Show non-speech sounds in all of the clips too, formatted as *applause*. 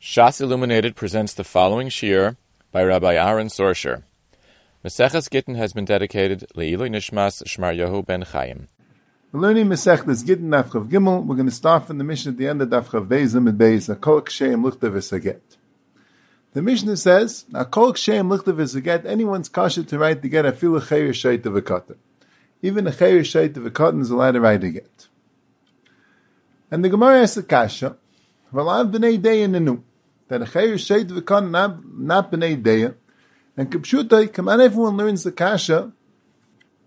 Shas Illuminated presents the following shiur by Rabbi Aaron Sorscher. Maseches Gittin has been dedicated Le'ilui Nishmas Shmaryahu Ben Chaim. We're learning Masechtas Gittin Daf Chaf Gimel. We're going to start from the Mishnah at the end of Daf Chaf Beizim and Beis Akol Ksheim Lichtav Esaget. The Mishnah says, Akol Ksheim Lichtav Esaget, anyone's kosher to write to get a filu chayir of a katan. Even a chayir of a katan is allowed to write to get. And the Gemara asks the kasha, Valav b'nei day in the that a chayyur sheit v'kan not, b'nei deya. And Kipshutai, come on, everyone learns the kasha,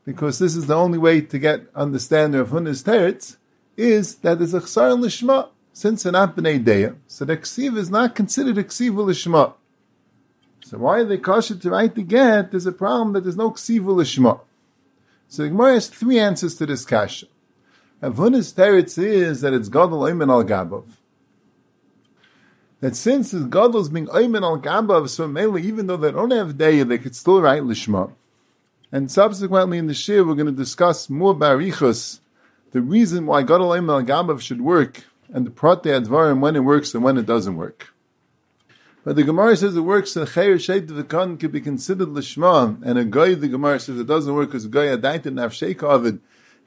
because this is the only way to get understanding of Huna's teretz, is that there's a chsar lishma, since they're not b'nei deya. So the ksiv is not considered a ksiv lishma. So why are they kasha to write the get? There's a problem that there's no ksiv lishma. So the Gemara has three answers to this kasha. Huna's teretz is that it's gadol oimen al gabov that since gadol is being oimen al gabav, so mainly even though they don't have day, they could still write lishma. And subsequently in the shir, we're going to discuss more barichos, the reason why gadol oimen al gabav should work, and the prate advarim when it works and when it doesn't work. But the Gemara says it works, and chayyur sheit the kan could be considered lishma, and a guy, the Gemara says it doesn't work because a guy adait and have sheikh of it,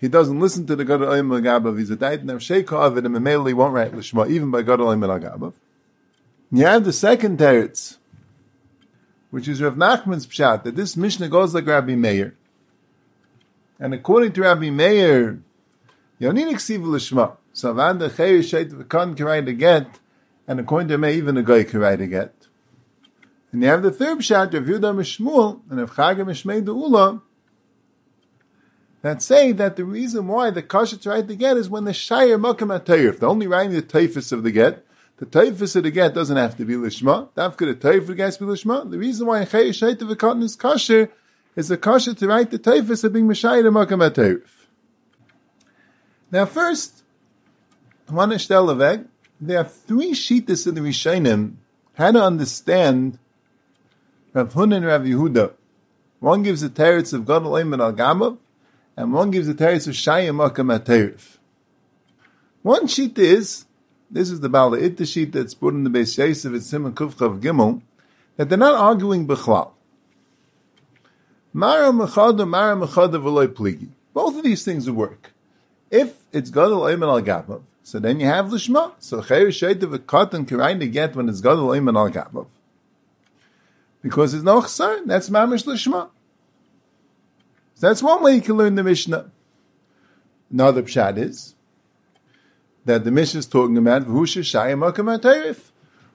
he doesn't listen to the gadol oimen al gabav, he's a and have of it, and mainly won't write lishma, even by gadol oimen al gabav. You have the second teretz, which is Rav Nachman's pshat, that this Mishnah goes like Rabbi Meir. And according to Rabbi Meir, need eksiv l'shma. So van the chayir sheit v'kan write a get, and according to Meir, even a guy write a get. And you have the third pshat, Rav Yudah Mishmuel, and Rav Chaga Mishmei De'ula, that say that the reason why the kasha to write the get is when the shayir makam at If they're only writing the typhus of the get, the taifus of the get doesn't have to be lishma. Dafka the taif of to be lishma. The reason why chay shayt of a cotton is kosher is the kosher to write the taifus of being mashayit makam taif. Now, first, one ishtel leveg. There are three shittas in the Rishonim how to understand Rav Hun and Rav Yehuda. One gives the teretz of Gadol Eiman al Gamav, and one gives the teretz of Shayim Aterif. One sheet is this is the Baal Itta sheet that's put in the Beis Yosef at Simon Kufchav Gimel, that they're not arguing Bechlal. Mara Mechada, Mara Mechada V'loi Pligi. Both of these things work. If it's Gadol Eiman Al Gabav, so then you have Lishma. So Sheitav a cotton can to get when it's Gadol Eiman Al Gabav. Because it's no Chsar, that's Mamish Lishma. So that's one way you can learn the Mishnah. Another pshat is, that the Mishnah is talking about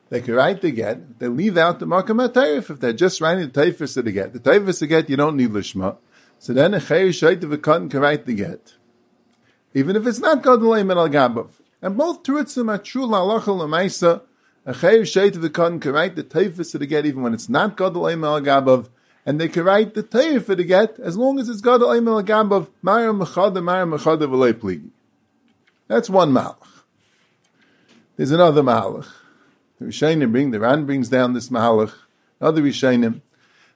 They can write the get, they leave out the Makam if they're just writing the Taifus of the get. The Taifus of the get, you don't need Lishma. So then a Chayyur Shait of a can write the get. Even if it's not Gadolay Men Al Gabav. And both Terutzim are true La'alacha La'maisa. A Chayyur Shait of a can write the Taifus of the get even when it's not Gadolay Men Al Gabav. And they can write the Taif for the get as long as it's Gadolay Men Al Gabav. Mara Mechada, Mara Mechada Pligi. That's one malach. There's another malach. The Rishonim bring, the Ran brings down this malach, other Rishonim,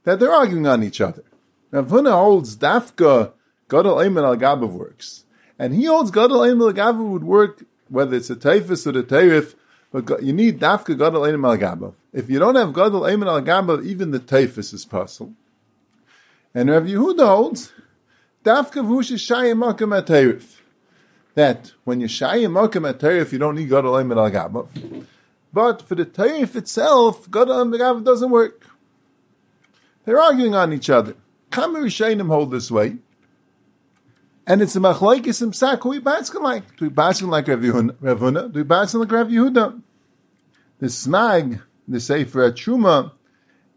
that they're arguing on each other. Now, Huna holds Dafka Gadol Eimen al Gabav works. And he holds Gadol Eimen al Gabav would work whether it's a Taifus or the Taif, but you need Dafka Gadol Eimen al Gabav. If you don't have Gadol Eimen al Gabav, even the Taifus is possible. And Rav Yehuda holds Dafka Vush Shayim Makam Taif that when you're shayim makom at Taif, you don't need God Olam al. But for the Taif itself, God Olam al doesn't work. They're arguing on each other. Kamer Rishayim hold this way. And it's a machlaikis and psak who we baskin like. Do we baskin like Rav Huna? Do we baskin like Rav Yehuda? The smag, the Sefer Truma,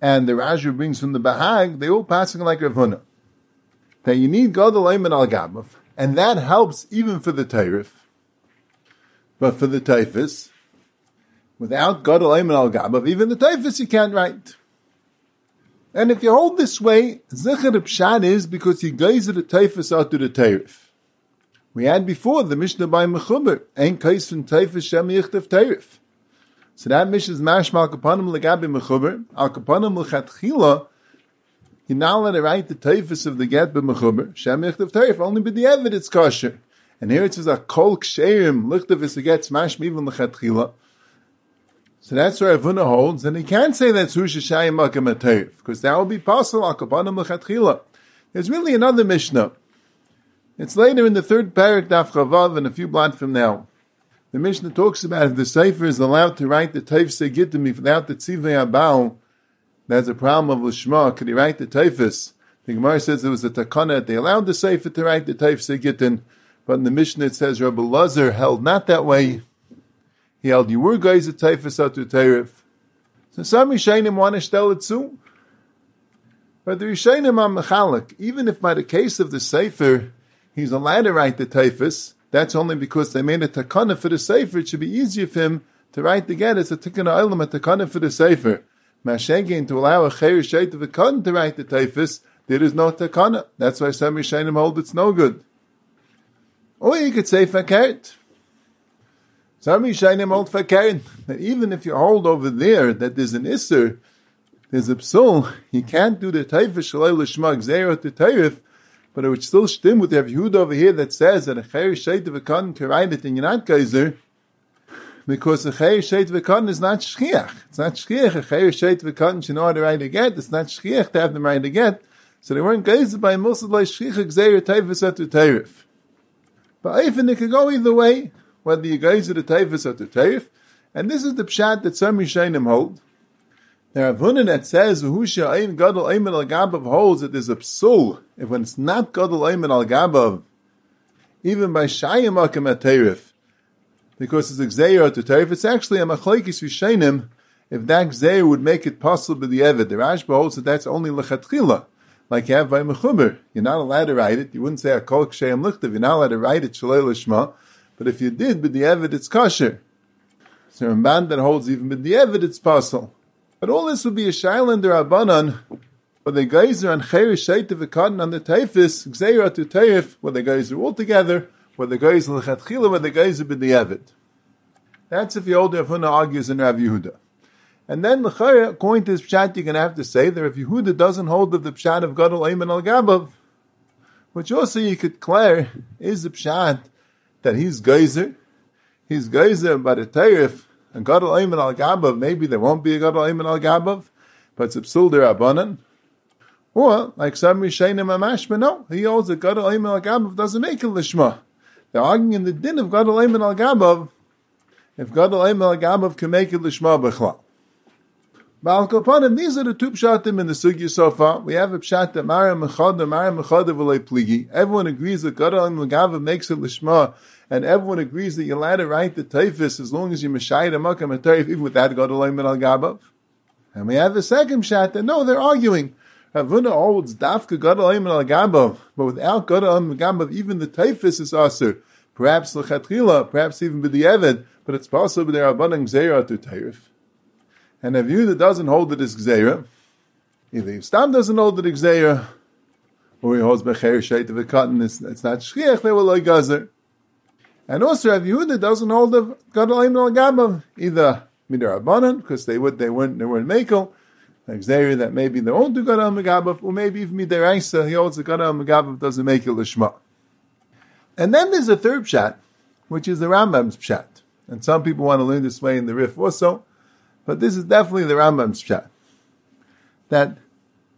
and the Raju brings from the Bahag, they all passing like Rav Huna. That you need God Olam al Gabav and that helps even for the Tairif. But for the Taifis, without God Ayman al Gabav, even the Taifis you can't write. And if you hold this way, Zechar Pshat is because you gaze the Taifis out to the Tairif. We had before the Mishnah by Mechuber, Ein Kais from Taifis Shem Yichtav Tairif. So that Mishnah is Mashma Al Kapanim Legabi Mechuber, Al Kapanim Lechatchila, you're not allowed to write the typhus of the get b'mechuber. Shem yichtav teif, only with the it's kosher. And here it says a kol ksherim lichtav is a get smash even l'chatchila. So that's where Avuna holds, and he can't say that's Hushashayim Makam Atayif, because that would be possible, Akabanim Lechatchila. There's really another Mishnah. It's later in the third parak Daf Chavav and a few blot from now. The Mishnah talks about if the Sefer is allowed to write the Taif Segitimi without the Tzivei Abal, that's a problem of Lishma. Could he write the Taifis? The Gemara says there was a takana. They allowed the Sefer to write the Taif Segitin, but in the Mishnah it says Rabbi Lazar held not that way. He held you were guys at Taifis out to Tairif. So some Rishainim want to tell it too. But the Rishainim are Mechalik. Even if by the case of the Sefer, he's allowed to write the Taifis, that's only because they made a takana for the Sefer. It should be easier for him to write the get. It's a takana ilam, a takana for the Sefer. Mashegin to allow a Chair Sheit of a Khan to write the Taifis, there is no takana. That's why some Rishainim hold it's no good. Or you could say fakert. Some Rishainim hold fakert. That even if you hold over there that there's an Isser, there's a psul, you can't do the Taifis Shalai Lishma Zero to Taif, but it would still stem with the Yehuda over here that says that a Chair Sheit of a Khan can write it and you're Geyser, because a Chayer Sheit V'Kon is not Shchiach. It's not Shchiach. A Chayer Sheit V'Kon should know how to write a get. It's not Shchiach to have them write a get. So they weren't gazed by Musad like Shchiach Gzeir Taifus at Tarif. But even it could go either way, whether you gaze at the Taifus or the. And this is the pshat that some Rishainim hold. There are Vunin that says, V'husha Ein Gadol Eimen Al Gabav holds that there's a psul. If when it's not Gadol Eimen Al Gabav, even by Shayim Akim at Tarif, because it's a gzeir to Tarif, it's actually a machlekes Rishainim, if that gzeir would make it possible the Evid. The Rashba holds that that's only lechatchila, like you have by Mechuber. You're not allowed to write it. You wouldn't say a kol ksheim lichtav. You're not allowed to write it shalei lishma. But if you did, with the Evid, it's kosher. So a man that holds even with the Evid, it's possible. But all this would be a shailan derabanan, but the guys are on chayr shait of on the taifis, gzeir to taif, where the guys are all together, where the are lechatchila, where the guys are b'di'evid. That's if the older Huna argues in Rav Yehuda. And then l'chaya, according to this pshat, you're going to have to say that if Yehuda doesn't hold of the pshat of Gadol Ayman al Gabav, which also you could declare is the pshat that he's geyser, he's geyser by the tarif, and Gadol Ayman al Gabav, maybe there won't be a Gadol Ayman al Gabav, but it's a psul derabanan. Or, like some Rishayim Amashma, no, he holds that Gadol Ayman al Gabav doesn't make a lishma. They're arguing in the din of Gadol Ayman al Gabav, if Gadol Ayman al Gabav can make it lishma b'chlal. Baal these are the two pshatim in the sugya so far. We have a pshat that Mara Mechada, Mara Mechada v'lei pligi. Everyone agrees that Gadol Ayman al makes it lishma, and everyone agrees that you're allowed to write the taifis as long as you mashayit a makam a taif, even without Gadol Ayman al. And we have the second pshat that no, they're arguing. Ravuna holds dafka gadol al but without gadol al even the taifis is aser. Perhaps lechatchila, perhaps even b'di'evid, but it's possible there are abaning gzeira to taif. And a view that doesn't hold that it's gzeira, either Stam doesn't hold that it's gzeira, or he holds becher sheit of a cotton, it's, it's not shchiach, they gazer. And also Rav Yehuda doesn't hold the gadol al either midarabanan, because they would they weren't they weren't makel, Xavier that maybe they won't do Gadol Megabav, or maybe even Midaraisa, he holds the Gadol Megabav doesn't make it Lishma. And then there's a third shot, which is the Rambam's shot. And some people want to learn this way in the Rif also, but this is definitely the Rambam's shot. That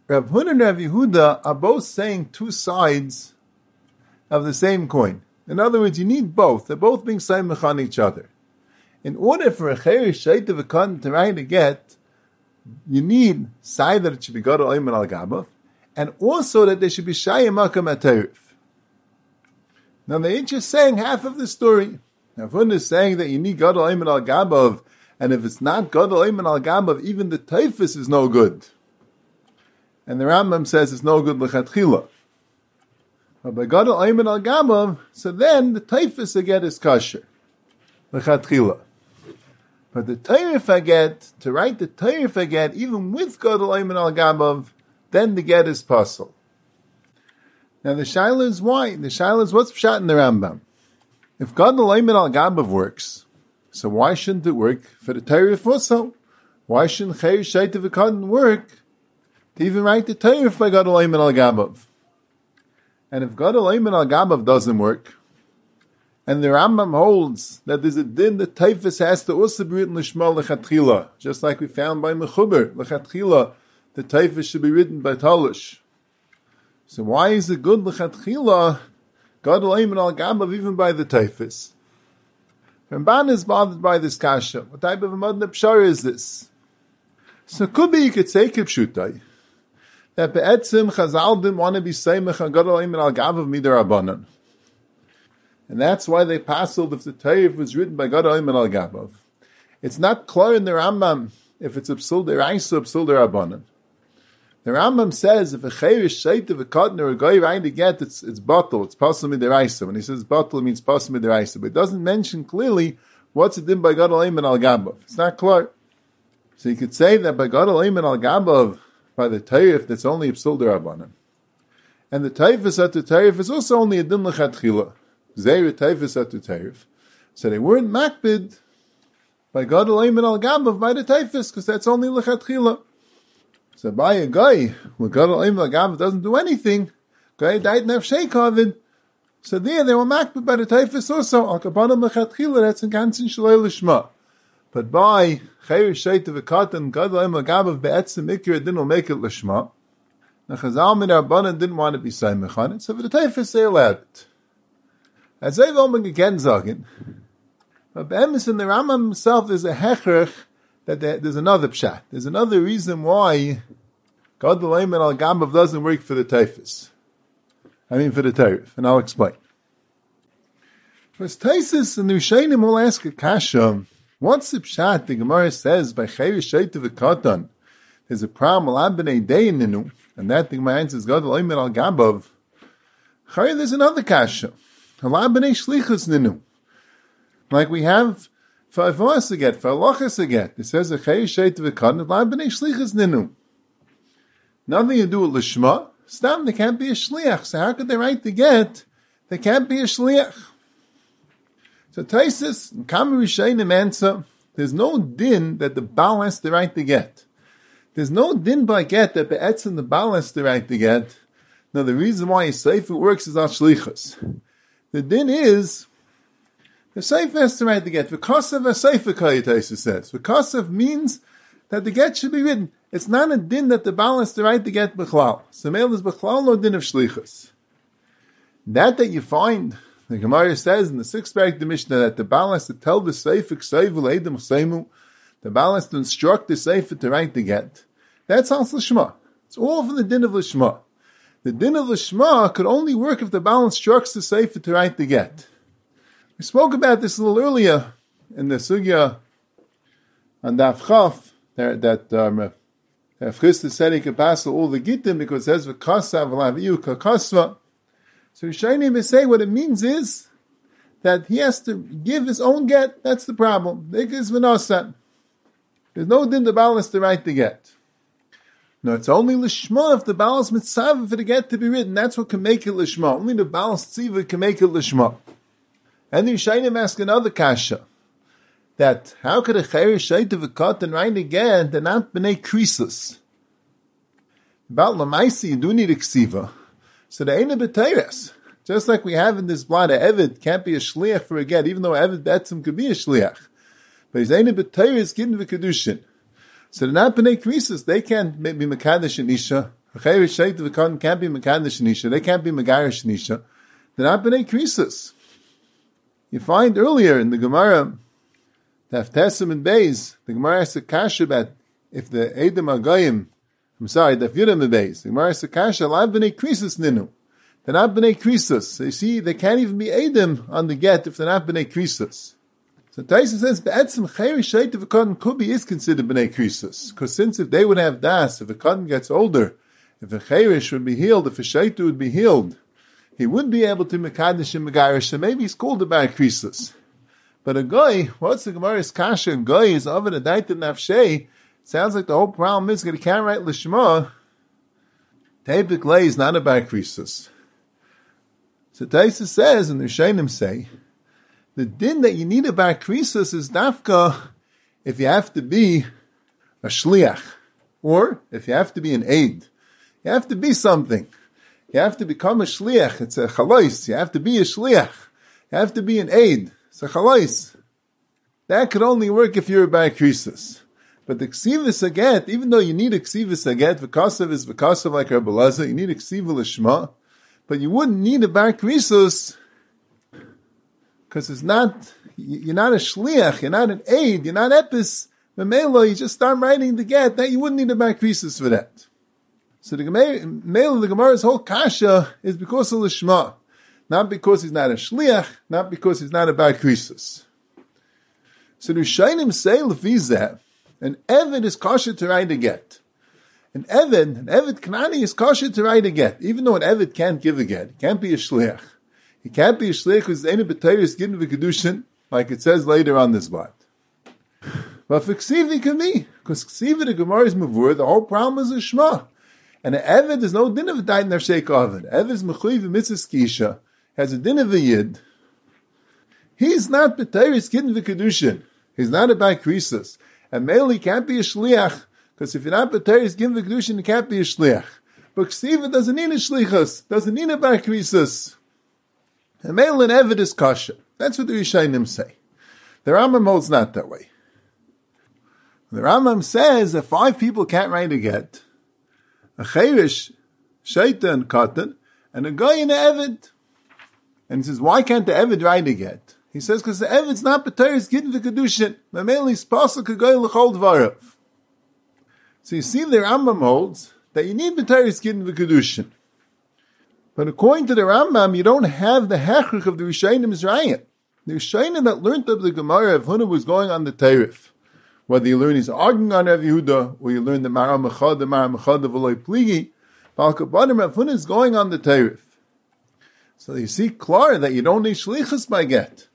Rav Hun and Rav Yehuda are both saying two sides of the same coin. In other words, you need both. They're both being saimach on each other. In order for a cherish shait of a to write get, you need side that it should be gadol ayman al gabav, and also that there should be shayim makam atarif. Now they ain't just saying half of the story. Now Fun is saying that you need gadol ayman al gabav, and if it's not gadol ayman al gabav, even the typhus is no good. And the Rambam says it's no good lechatchila. But by gadol ayman al gabav, so then the typhus again is kosher lechatchila. But the Torah get, to write the Torah get, even with Gadol Ayman al Gabav, then the get is possible. Now the Shaila is why? The Shaila is what's shot in the Rambam? If Gadol Ayman al Gabav works, so why shouldn't it work for the Torah also? Why shouldn't Chayr Shait of Akadin work to even write the Torah by Gadol Ayman al Gabav? And if Gadol Ayman al Gabav doesn't work, And the Rambam holds that there's a din that typhus has to also be written l'shma lechatchila, just like we found by Mechuber, lechatchila, the typhus should be written by Talush. So why is it good lechatchila, God and al gabav even by the typhus? Ramban is bothered by this kasha. What type of a modern pshara is this? So it could be you could say kipshutai, that be'etzim chazal didn't want to be seimach on God and al gabav midar and that's why they passled if the Taif was written by God and al Gabav. It's not clear in the Rambam if it's a psul deraisa or psul derabanan. The Rambam says if a chayrish shait of a cotton or a guy right to get it's it's bottle, it's possible deraisa. When he says bottle, it means possible deraisa, but it doesn't mention clearly what's it in by God and al Gabav. It's not clear. So you could say that by God and al Gabav by the Taif that's only a psul derabanan. And the Taif is at the Taif is also only a din lechatchila. So they weren't makbid by God and Al Gabav by the Taifis, because that's only Lechatchila. So by a guy, when God and Al Gabav doesn't do anything, guy died in Avshei so there they were makbid by the Taifis also, Al Kabanam Lechatchila, that's in Gansin Shalei Lishma. But by Chayr a Katan, God Elohim Al Gabav Be'etzim Ikir, didn't make it Lishma. The Chazal Min didn't want to be Saimach on it, so the Taifis they allowed it. As I will again sagen, but Emerson, the Rambam himself there's a hechrech that there's another pshat. There's another reason why God the Layman al Gambav doesn't work for the typhus. I mean for the tarif, and I'll explain. First, Taisis and the Rishayim will ask a kasha. What's the pshat the Gemara says by Chayr Shait of the Katan? There's a problem, Al Abnei Ninu, and that the Gemara answers God the Layman al Gambav. Chayr, there's another kasha. Like we have for Avos get, for Alochas get. It says a. Nothing to do with Lishma. Stam, they can't be a Shliach. So how could they write the get? They can't be a Shliach. So Taisis, Kamar Rishayim answer, there's no din that the Baal has the right to get. There's no din by get that the Etz and the Baal has the right to get. Now the reason why Sefer works is on Shlichas. The din is the sefer has to write the get. Of a Kayataisa says. Of means that the get should be written. It's not a din that the Baal has to write the get b'chlal. Samel is b'chlal no din of shlichus. That that you find, the Gemara says in the sixth parak the Mishnah that the Baal has to tell the sefer kseivu leidim chseimu. The Baal has to instruct the sefer to write the get. That's also Shema. It's all from the din of Lishma. The din of Lishma could only work if the balance instructs the Sefer to write the get. We spoke about this a little earlier in the Sugya on Daf Chaf, that um, Christus said he could pass all the Gittim because it says V'kasa v'laviyu kakasva. So Rishonim saying what it means is that he has to give his own get. That's the problem. There's no din the balance to write the get. No, it's only lishma if the balance mitzvah for the get to be written. That's what can make it lishma. Only the balance tziva can make it lishma. And the Yishayim ask another kasha. That how could a chayr shayt of a cut and write again? They're not b'nei krisus. About lamaisi, you do need a ksiva. So the ain't a. Just like we have in this blood, a Evid can't be a shliach for a get, even though Evid Betzim could be a shliach. But he's ain't a b'teiras given the kedushin. So the not b'nei krisis, they can't be mekadesh and isha. Chayr shayt of the can't be mekadesh and isha. They can't be megarish and isha. They're not b'nei krisis. You find earlier in the Gemara, the Haftesim and Beis, the Gemara has a kasha about if the Edom Agayim, I'm sorry, the Yudam and Beis, the Gemara has a kasha, live b'nei krisis ninu. They're not b'nei. So you see, they can't even be Edom on the get if they're not b'nei krisis. So Taisa says, Be'etzim chayri shayt of a cotton be is considered b'nei krisus. Because since if they would have das, if a cotton gets older, if a chayrish would be healed, if a shaitu would be healed, he would be able to mekadesh and megarish, so maybe he's called a b'nei krisus. But a guy, what's the Gemara's kasha? A guy is of a daitim nafshei. Sounds like the whole problem is that he can't write lishma. Tepik lay is not a b'nei krisus. So Taisa says, and the Shainim say, the din that you need about krisus is dafka if you have to be a shliach, or if you have to be an aid. You have to be something. You have to become a shliach. It's a chalois. You have to be a shliach. You have to be an aid. It's a chalais. That could only work if you're a bar krisus. But the ksivus aget, even though you need a ksivus aget, v'kasav is v'kasav like Lazar, you need a ksiva l'shma, but you wouldn't need a bar krisus because it's not, you're not a shliach, you're not an aid, you're not epis, Memelo, you just start writing the get, that you wouldn't need a bar krisus for that. So the Gemara, the Gemara's whole kasha is because of Lishma. Not because he's not a shliach, not because he's not a bar krisus. So the Shainim say lefizeh, an Evid is kosher to write a get. An Evid, an Evid Kanani is kosher to write a get, even though an Evid can't give a get. Can't be a shliach. He can't be a shliach because any is given the kedushin, like it says later on this blot. But for ksiv he can be, because ksiv the Gemara is mavur, the whole problem is a shma. And an Evid, there's no din of a in Nafshek Ovid. Evid is mechuiv mitzvah skisha, has a din of a yid. He's not b'tayris given the kedushin. He's not a bakrisus. And male, he can't be a shliach, because if you're not b'tayris given the kedushin, he can't be a shliach. But ksiva doesn't need a shlichus, doesn't need a bakrisus. And male and Evid is kasha. That's what the Rishayim say. The Rambam holds not that way. The Rambam says that five people can't write a get, a cherish, shaitan, katan, and a guy in the Evid. And he says, why can't the Evid write a get? He says, because the Evid's not B'teris getting the Kedushin. Mameli Spasa Kagoy L'chol Dvarav. So you see the Rambam holds that you need B'teris getting the Kedushin. But according to the Rambam, you don't have the Hechrich of the Rishayim Israel. The Rishayim that learned of the Gemara of Huna was going on the Terif. Whether you learn he's arguing on Rav Yehuda, or you learn the Mara Mechad, the Mara Mechad of Eloi Pligi, Balkabadim Rav Huna is going on the Terif. So you see clear that you don't need shlichus by get.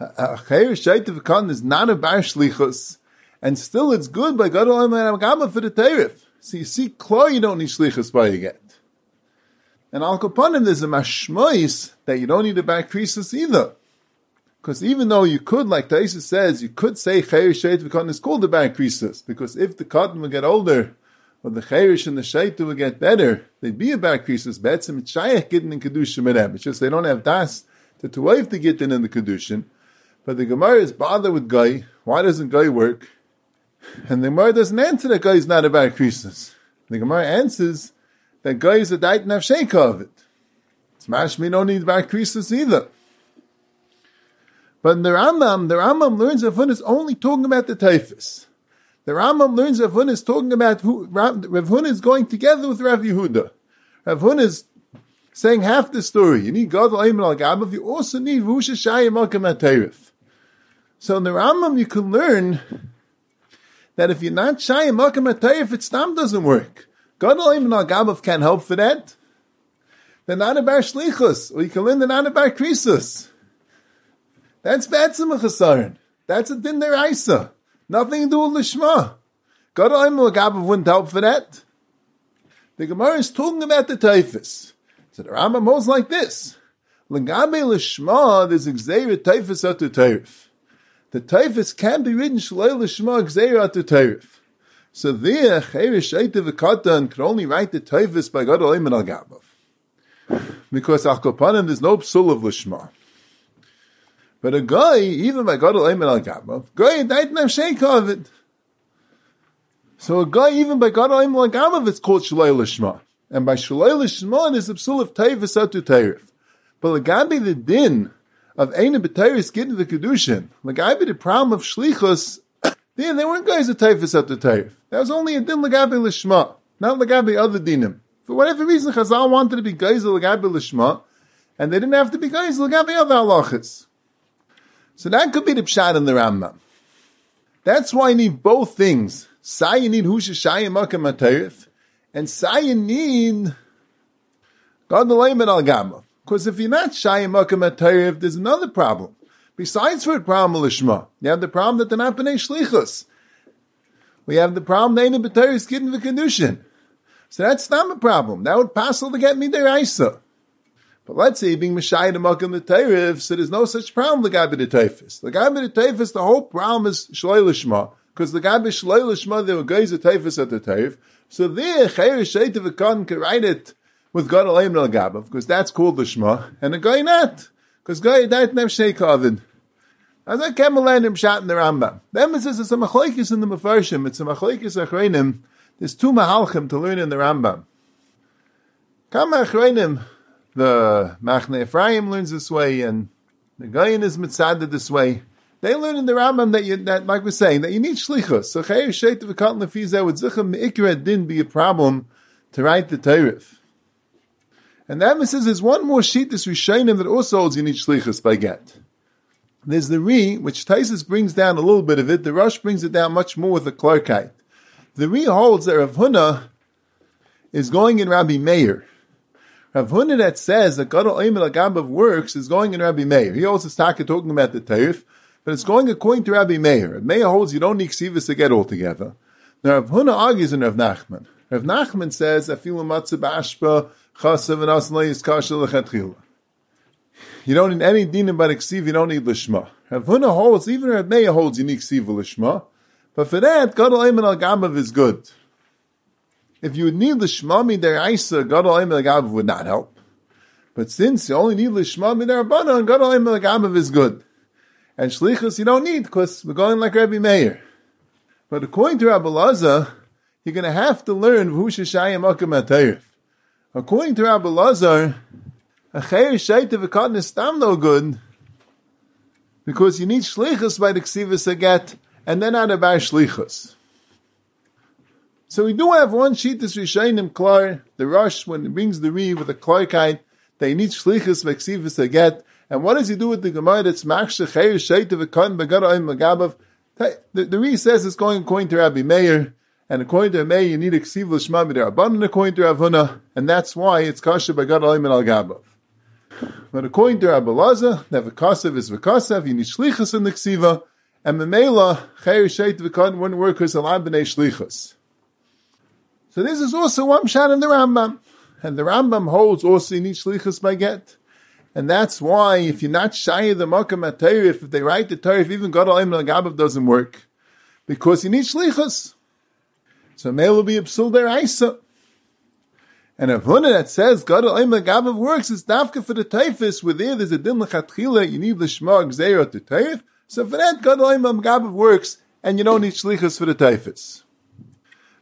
Chayir Shaitiv Khan is not a bar shlichus, and still it's good by God Olam Gama for the Terif. So you see clear you don't need shlichus by get. And Al Kapanim there's a mashmois that you don't need a bar krisus either. Because even though you could, like Taisa says, you could say Chayir Shaitiv Khan is called a bar krisus, because if the cotton will get older, or the Chayrish and the Shaita will get better, they'd be a bar krisus, Betzim, it's Shayach getting in Kedushin them. It's just they don't have das to to wave to get in in the Kedushin. But the Gemara is bothered with Guy. Why doesn't Guy work? And the Gemara doesn't answer that Guy is not a bar krisus. The Gemara answers that Guy is a dait nafsheka of it. It's mashmi don't need bar krisus either. But in the Rambam, the Rambam learns Hun is only talking about the typhus. The Rambam learns Rav Hun is talking about who, Rav Hun is going together with Rav Yehuda. Rav Hun is saying half the story. You need God al Gabav, you also need Shayim Akam So in the Rambam you can learn that if you're not Shayim Akam it's stam doesn't work. God al Gabav can't help for that. Then not about Shlichus, or you can learn the not about Krisus. That's Batzim Chasarin. That's a din deraisa. Nothing to do with Lishma. God Lagabav wouldn't help for that. The Gemara is talking about the typhus. So the Rambam holds like this. Lagabe Lishma, there's Xera typhus atu Taif. The typhus can be written Shalei Lishma Xera atu Taif. So there, Cherish Shaita V'Katan can only write the typhus by God Olim and Al-Gabav. Because Akopanim, there's no psul of Lishma. But a guy, even by God Al Gabav, guy died in it. So a guy, even by God Al Gabav, it's called Shalai Lishma. And by Shalai Lishma, there's a psul of Taivas Atu Tairif. But Lagabi the din of Eina B'Tairis getting the Kedushin, Lagabi the problem of Shlichus, then they weren't guys of Taifas Atu Taif. That was only a din Lagabi Lishma, not Lagabi other dinim. For whatever reason, Chazal wanted to be guys of Lishma, and they didn't have to be guys of Lagabi other halachas. So that could be the pshat in the Rambam. That's why you need both things. Say you need Husha Shayim Makam and say you need God the Al Gamma. Because if you're not Shayim Makam there's another problem. Besides for the problem Lishma, you have the problem that they're not B'nai Shlichus. We have the problem they ain't getting the condition. So that's not a problem. That would pass to get me their Isa. But let's say being to Makim the Teirif, so there's no such problem the Gabi the Teifis. The Gabi the Teifis, the whole problem is Shloi Lishma. Because the Gabi Shloi Lishma, there were guys the Teifis at the Teirif. So there, of a can write it with God Alayim al Gabav, because that's called Lishma, and a guy not. Because Goy died nem Sheikh as I came along him shot in the Rambam. The emphasis is a machlokes in the Mefarshim. It's a machlokes achreinim. There's two mahalchim to learn in the Rambam. Kama achreinim, the Machne Ephraim learns this way, and the Goyin is mitzaded this way. They learn in the Rambam that you, that, like we're saying, that you need shlichus. So chayer sheit of a cotton lefizah would zichah meikra din be a problem to write the Torah. And the emphasis is one more sheet this Rishayim that also holds you need shlichus by get. There's the Re, which Taisus brings down a little bit of it. The Rosh brings it down much more with the Clarkite. The Re holds that Rav Huna is going in Rabbi Meir. Rav Huna that says that Gadol Oimel Agabav works is going in Rabbi Meir. He also started talking about the Taif, but it's going according to Rabbi Meir. Meir holds you don't need ksivas to get all together. Now Rav Huna argues in Rav Nachman. Rav Nachman says, "Afilu matzah ba'ashpa chasav and asnei yiskashel lechatchila." You don't need any dinim but ksiv, you don't need lishma. Rav Huna holds, even Rav Meir holds unique ksiv lishma, but for that, Gadol Ayman al Gabav is good. If you would need lishma midiraisa, Gadol Ayman al Gabav would not help. But since you only need lishma midar midarabana, Gadol Ayman al Gabav is good. And shlichus you don't need, because we're going like Rabbi Meir. But according to Rabbi Laza, you're going to have to learn v'hu Vushashayim Akam According to Rabbi Lazar, a chayer shaita v'katan is stam no good, because you need shlichus by the ksivas aget, and then out about shlichus. So we do have one sheet that's Rishayim Klar, the Rosh, when it brings the Re with the Klarkite, they need shlichus by v'ksivas aget, and what does he do with the Gemara that's machshe chayer shaita v'katan b'gara magabav? The, the Re says it's going according to Rabbi Meir, and according to Meir, you need a ksiv l'shma b'derabban, according to Ravuna, and that's why it's kasha b'gara al gabav. But according to Rabbi Laza, v'kasev is v'kasev, you need shlichus in the ksiva, and memela chayer sheit v'kan wouldn't work because alam b'nei shlichus. So this is also one shot in the Rambam, and the Rambam holds also you need shlichus by get. And that's why if you're not shy of the Makam if they write the Torah, even God Alim al Gabav doesn't work. Because you need shlichus. So may will be a psul der and a Huna that says God Oim Gabav works is dafka for the Taifis, where there there's a din lechatchila, you need the Shema Gzeira to Taif. So for that, God Oim Gabav works, and you don't need Shlichus for the Taifis.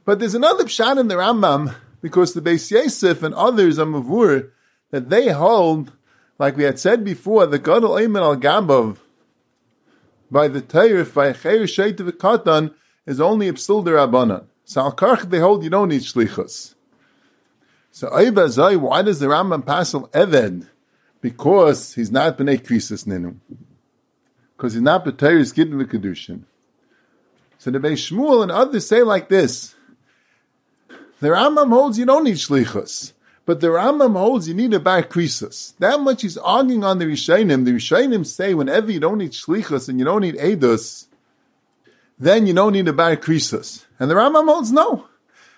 But there's another pshat in the Rambam, because the Beis Yosef and others are Mavur, that they hold, like we had said before, the God Oim Al Gabav, by the Taif, by Chayer Sheit Katan, is only a psul derabanan. So al they hold you don't need shlichus. So Zay, why does the Rambam passel Eved? Because he's not b'nei krisis ninu. Because he's not b'teris gittin v'kedushin. So the Beis Shmuel and others say like this. The Rambam holds you don't need shlichus. But the Rambam holds you need a bar krisis. That much he's arguing on the Rishayim. The Rishayim say whenever you don't need shlichus and you don't need edus, then you don't need a bar krisis. And the Rambam holds no.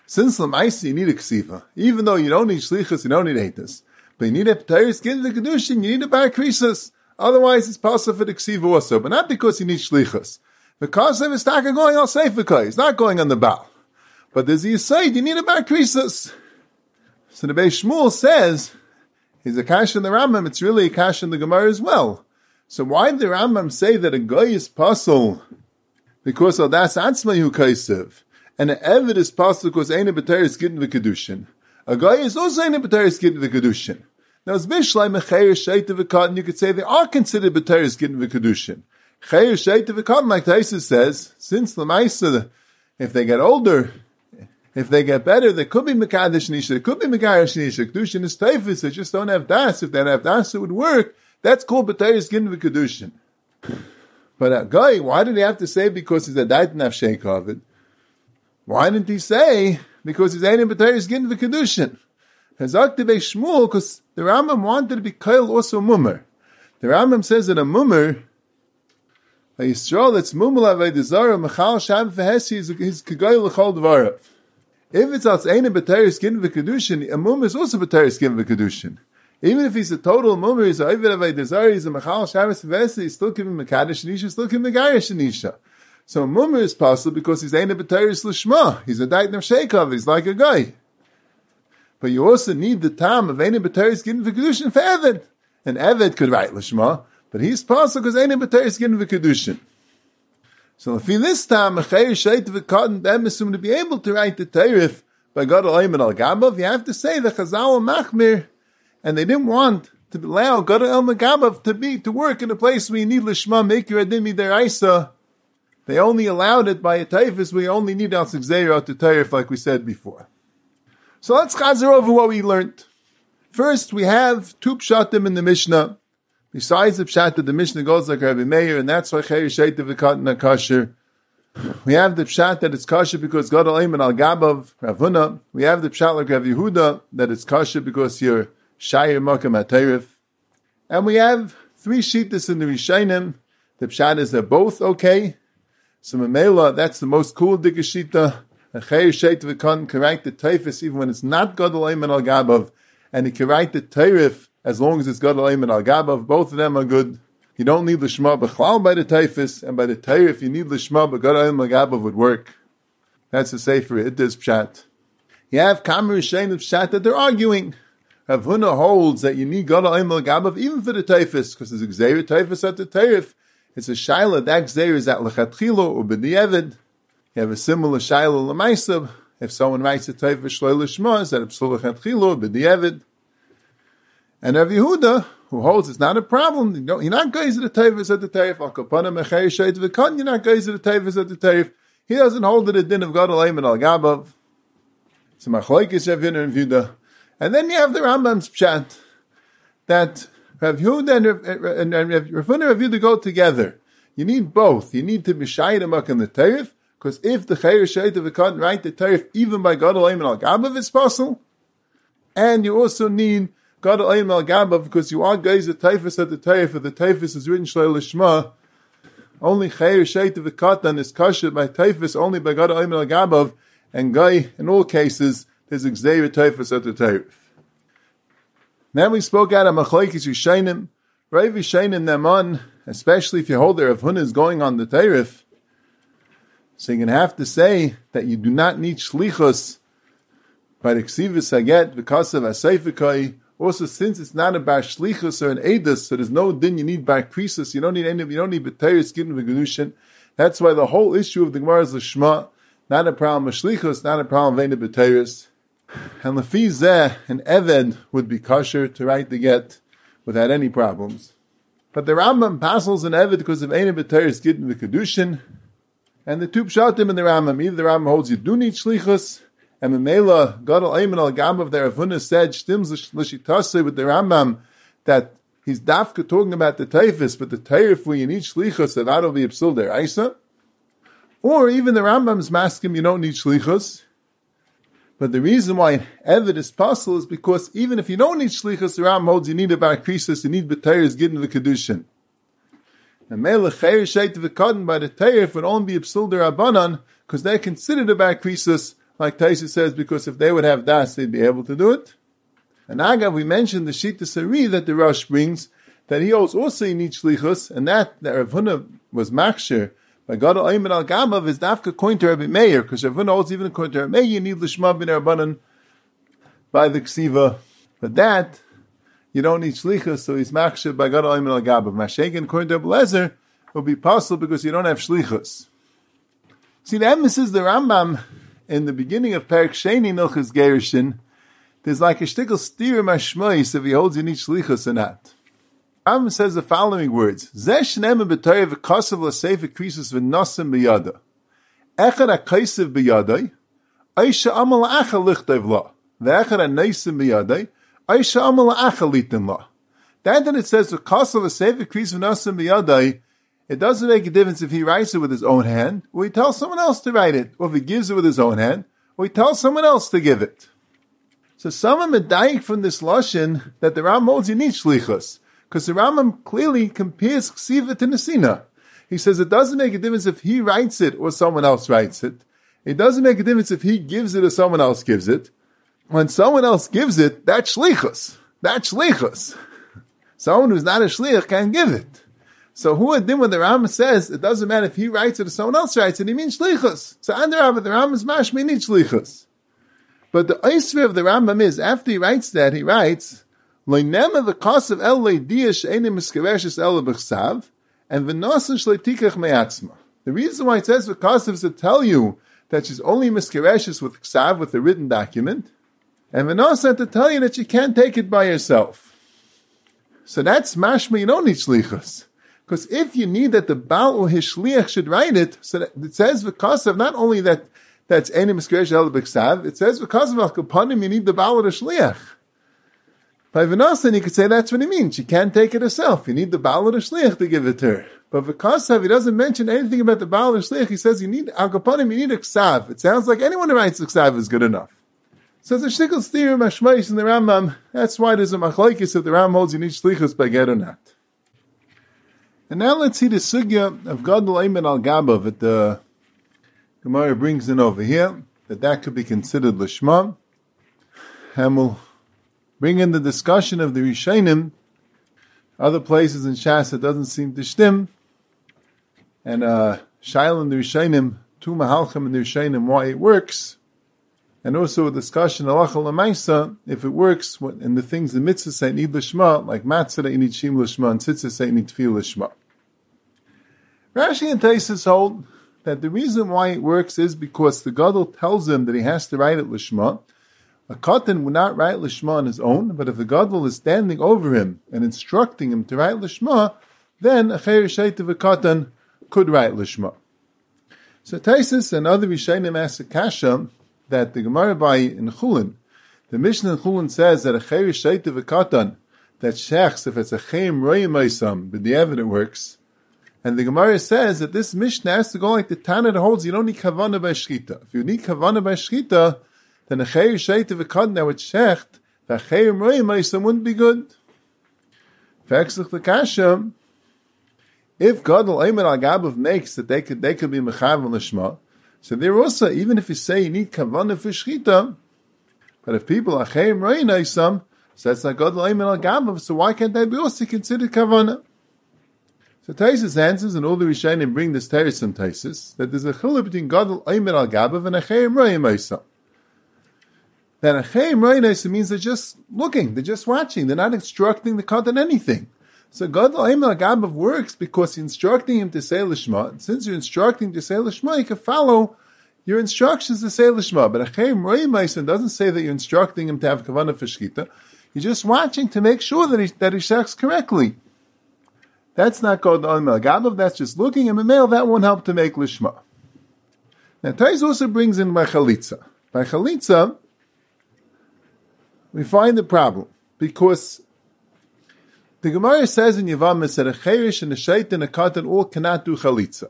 Since Lamaisi, you need a ksiva. Even though you don't need shlichus, you don't need etis. But you need a p'tayr skin the kedushin, you need a bar krisis. Otherwise, it's possible for the ksiva also. But not because you need shlichus. Because of his taka going on seifika, he's not going on the bow. But there's a side, you need a bar krisis. So the Beis Shmuel says, he's a kash in the Rambam, it's really a kash in the Gemara as well. So why did the Rambam say that a guy is puzzle? Because of that's atzma kaisev and an Evid is possible because Eine B'teris Gittin V'Kedushin. A guy is also Eine B'teris Gittin V'Kedushin. Now, as Bishlai Mechayer Sheita V'Katan, you could say they are considered B'teris Gittin V'Kedushin. Chayer Sheita V'Katan, like Taisa says, since the Maisa, if they get older, if they get better, they could be Mekadesh Nisha, they could be Mekadesh Nisha. Kedushin is Taifis, they just don't have Das. If they don't have Das, it would work. That's called B'teris Gittin V'Kedushin. But a guy, why did he have to say because he's a Daitan of it? Why didn't he say? Because he's Einim B'Torah is getting the Kedushin. Hazak Shmuel, because the Rambam wanted to be Kail also Mummer. The Rambam says that a Mummer, a Yisrael that's Mummer Avedizara, Mechal Shab Vehesi, is Kagayil L'chol Dvarav. If it's als Einim B'Torah is getting the Kedushin, a Mummer is also B'Torah is getting the Kedushin. Even if he's a total Mummer, he's a Ovid Avedizara, he's a Mechal Shab Vehesi, he's still giving Nisha, he's still giving Megarish Nisha. So Mummer is possible because he's Ein B'Teiris Lishma. He's a Daitan of Sheikov. He's like a guy. But you also need the time of Ein B'Teiris getting the Kedushin for Evid. an Eved could write Lishma, but he's possible because any B'Teres getting the Kedushin. So if in this time, Mechayer Shait V'Katan, them assume to be able to write the Teirif by God Al-Ayman Al-Gabav, you have to say the Chazal Machmir, and they didn't want to allow God Al-Magabav to be, to work in a place where you need Lishma, make your Adimi Deraisa. They only allowed it by a Taifis, we only need Al Sigzeira to Teirif, like we said before. So let's chazer over what we learned. First, we have two pshatim in the Mishnah. Besides the pshat that the Mishnah goes like Rabbi Meir, and that's why Chayyur Sheit of the kosher. We have the pshat that it's kosher because God al al gabav Ravuna. We have the pshat like Rabbi Yehuda that it's kosher because you're shayir makam aterif. And we have three shittas in the Rishainim. The pshat is they're both okay. So Mamela, that's the most cool digashita. A Chayyur Sheit the can write the typhus even when it's not God al al gabav, and he can write the terif as long as it's got alayim al gabav, both of them are good. You don't need the shema b'chlal by the typhus, and by the taif, you need the shema but alayim al gabav would work. That's the safer it is pshat. You have kamer shein of pshat that they're arguing. Rav Huna holds that you need God alayim al gabav even for the typhus, because there's a gzeir typhus at the taif. It's a shaila that gzeir is at lechatchilo or b'di'evid. You have a similar shaila l'maisab. If someone writes a typhus shloil l'shma, is that a psul lechatchilo or b'di'evid. And Rav Yehuda, who holds it's not a problem, you know, you're not going to the Tevis at the Teif, Akapana Mechei Sheit V'kan, you're not going to the Tevis at the Teif. He doesn't hold it a din of and Al Gabav. So Machlaikis Rav Yehuda and Yehuda. And then you have the Rambam's pshat, that Rav Yehuda and Rav, and, Rav, Yehuda go together. You need both. You need to be Shaidamak in the Teif, because if the Chayyur Sheit V'kan write the Teif even by God Alayim Al Gabav, it's possible. And you also need God Alayim Al Gamba, because you are guys the typhus at the typhus, the typhus is written Shalei Lishma. Only Chayyur Sheit of the Katan is kosher by typhus only by God Alayim Al Gamba, and guy, in all cases, there's a Xavier typhus at the typhus. Then we spoke out of Machlaikis Yishainim, Rav Yishainim Naman, especially if you hold there, if Hun is going on the Teirif, so going to have to say that you do not need shlichus by the ksivis haget because of aseifikai also, since it's not a bar shlichus or an edus, so there's no din you need by krisus. You don't need any. You don't need b'teris given v'gedushin. That's why the whole issue of the Gemara is the shma, not a problem of shlichus, not a problem of any b'teris. And lefizeh, an eved would be kosher to write the get without any problems. But the Rambam passes an eved because of any b'teris the v'kedushin. And the two pshatim in the Rambam, either the Rambam holds you do need shlichus, and Memela, God al Ayman al Gamav there, Avuna said, Shtims l'shitase with the Rambam, that he's dafka talking about the Taifis, but the Taif where you need shlichus, that that'll be there, Isa. Or even the Rambam's maskim, you don't need shlichus. But the reason why Evid is possible is because even if you don't need shlichus, the Rambam holds you need a krisis, you need b'tayers getting the kedushin. And Melech Chayer Sheit V'Kadon by the Teir would only be absul der Abanan, because they're considered a bar like Taisa says, because if they would have das, they'd be able to do it. And Agav, we mentioned the Shita Sari that the Rosh brings, that he also needs shlichus, and that, that Rav Huna was machshir, by God al al Gamav is dafka coin to Rabbi Meir, because Huna holds even according to Rabbi Meir, you need l'shma bin Rabbanan by the ksiva. But that, you don't need shlichus, so he's machshir by God al al Gamav. Mashagan according to Rabbi Lezer, will be possible because you don't have shlichus. See, the emphasis the Rambam in the beginning of Perik Sheni Nochas Gerishin, there's like a shtickle steer mashmois if he holds you need shlichus or not. Ram says the following words: Zesh nema b'toyev v'kosav l'seif krisus v'nosim b'yada. Echad ha'kaisev b'yadai, Aisha amal acha lichtev la. V'echad ha'neisim b'yadai, Aisha amal acha litin la. That then it says the v'kosav l'seif krisus v'nosim b'yadai, it doesn't make a difference if he writes it with his own hand, or he tells someone else to write it, or if he gives it with his own hand, or he tells someone else to give it. So some of the dying from this lashon that the Ram holds you need shlichus, because the Rambam clearly compares ksiva to nesina. He says it doesn't make a difference if he writes it or someone else writes it. It doesn't make a difference if he gives it or someone else gives it. When someone else gives it, that's shlichus. That's shlichus. Someone who's not a shlich can't give it. So who adin when the Ram says it doesn't matter if he writes it or someone else writes it, he means shlichus. So under Rabbi, the Ram is mashmi need shlichus. But the Isra of the Rambam is after he writes that he writes Loinema the cost of el leidish enim miskereshes el b'chsav, and v'nosan shleitikach me'atzma. The reason why it says v'kasav is to tell you that she's only miskereshes with ksav, with the written document, and v'nosan to tell you that she can't take it by herself. So that's mashma, you don't need shlichus. Because if you need that the Baal or his shliach should write it, so that it says v'kasav, not only that that's enim miskeresh el b'chsav, it says v'kasav al kapanim, you need the Baal or the shliach. By Vinasan, you could say that's what he means. She can't take it herself. You need the Baal or Shliach to give it to her. But Vikasav, he doesn't mention anything about the Baal or Shliach. He says you need Al-Kapanim, you need a Ksav. It sounds like anyone who writes a Ksav is good enough. So the Shtickle's theory, Mashmais in the Rambam, that's why there's a Machlaikis if the Ram holds you need Shlichus by get or not. And now let's see the Sugya of Gadol Ayman al-Gabav that the Gemara brings in over here, that that could be considered Lishma. And we'll bring in the discussion of the Rishonim, other places in Shas it doesn't seem to stim, and uh, Shail in the Rishonim, two Mahalchim in the Rishonim, why it works, and also a discussion Allah Lamaisa, if it works, and the things the mitzvah say need lishma, like matzah you need shim lishma, and tzitzah say need tefil lishma. Rashi and Taisus hold that the reason why it works is because the Gadol tells him that he has to write it lishma, a katan would not write lishma on his own, but if the gadol is standing over him and instructing him to write lishma, then a cheir of a katan could write lishma. So Taisus and other Rishayim ask a kasha that the Gemara by in Chulin, the Mishnah in Chulin says that a cheir of a katan that shechs if it's a cheim royim but the evidence works. And the Gemara says that this Mishnah has to go like the Tana that holds you don't need kavana by shchita. If you need kavana by shchita, then a cheir shaita v'kadna with shecht, the cheir roim wouldn't be good. Vexlich the kasha, if Gadol Eimer al Gabav makes that they could they could be mechav l'shma, so there also even if you say you need kavanah for shchita, but if people are cheir roim so that's not Gadol Eimer al Gabav. So why can't they be also considered kavanah? So Taisus answers, and all the Rishonim bring this and Taisus, that there's a chiluk between Gadol Eimer al Gabav and a cheir roim that a Chaim Rainis means they're just looking, they're just watching, they're not instructing the Katan anything. So God Gabav works because you're instructing him to say Lishma, and since you're instructing him to say Lishma, you can follow your instructions to say Lishma. But a Chaim Rainis doesn't say that you're instructing him to have Kavanah for Shkita, you're just watching to make sure that he, that he shaks correctly. That's not called Oimel Gabav, that's just looking, and the male that won't help to make Lishma. Now Tais also brings in by Chalitza. By Chalitza, we find the problem because the Gemara says in Yavamis that a cherish and a shait and a katan all cannot do chalitza.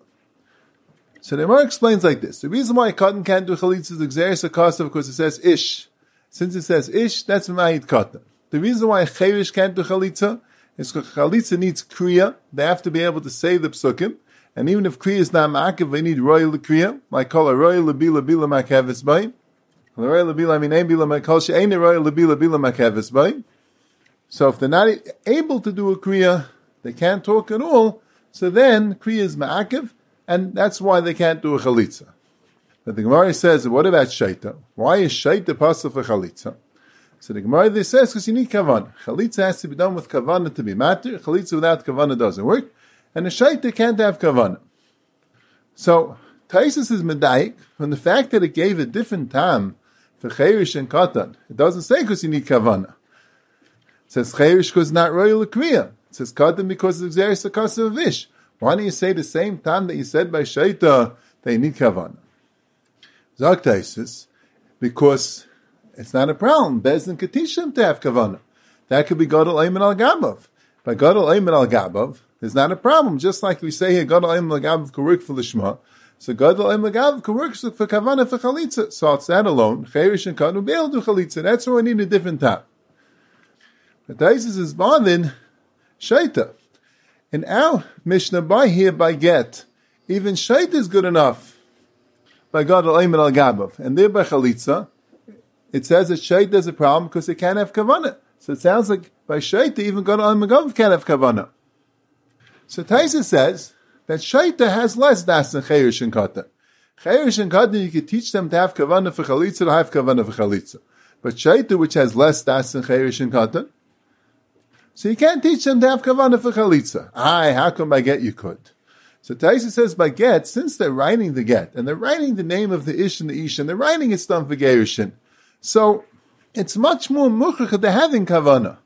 So the Gemara explains like this: the reason why a katan can't do chalitza is exeris a because it says ish. Since it says ish, that's ma'id katan. The reason why a cherish can't do chalitza is because chalitza needs kriya. They have to be able to say the psukim. And even if kriya is not ma'akiv, they need royal kriya, like call a royal labila bila ma'kavis bayim. So if they're not able to do a kriya, they can't talk at all. So then kriya is ma'akiv, and that's why they can't do a chalitza. But the Gemara says, what about shaita? Why is shaita possible for chalitza? So the Gemara this says because you need kavan. Chalitza has to be done with kavan to be matter. Chalitza without kavan doesn't work, and a shaita can't have kavan. So Taisus is medayik from the fact that it gave a different time Cherish and Katan. It doesn't say because you need Kavana. It says Cherish because not royal Kriya. It says Katan because it's Xeris Akasa Vish. Why don't you say the same time that you said by Shaita that you need Kavana? Zaktaisis, because it's not a problem. Bezdin Katishim to have Kavana. That could be Gadol Ayman al Gabav. By Gadol Ayman al Gabav, there's not a problem. Just like we say here, Gadol Ayman al Gabav could work for Lishma. So Gadol can work for Kavana for Chalitza. So it's that alone. Cherish and Kanu to do Chalitza. That's why I need a different time. But Taisis is bonding Shaita. And our Mishnah by here by get, even Shaita is good enough by Gadol Ayman al Gabav. And there by Chalitza, it says that Shaita is a problem because it can't have Kavana. So it sounds like by Shaita, even Gadol al can't have Kavana. So Taisa says, that Shaita has less das than Chayrish and Katan. Chayrish and Katan, you can teach them to have Kavanah for Chalitza, to have Kavanah for Chalitza. But Shaita, which has less das than Chayrish and Katan, So you can't teach them to have kavanah for chalitza. Aye, how come by get you could? So Taisa says by get, since they're writing the get, and they're writing the name of the ish and the ish, and they're writing it done for gerushin. So it's much more muchach they're having kavanah.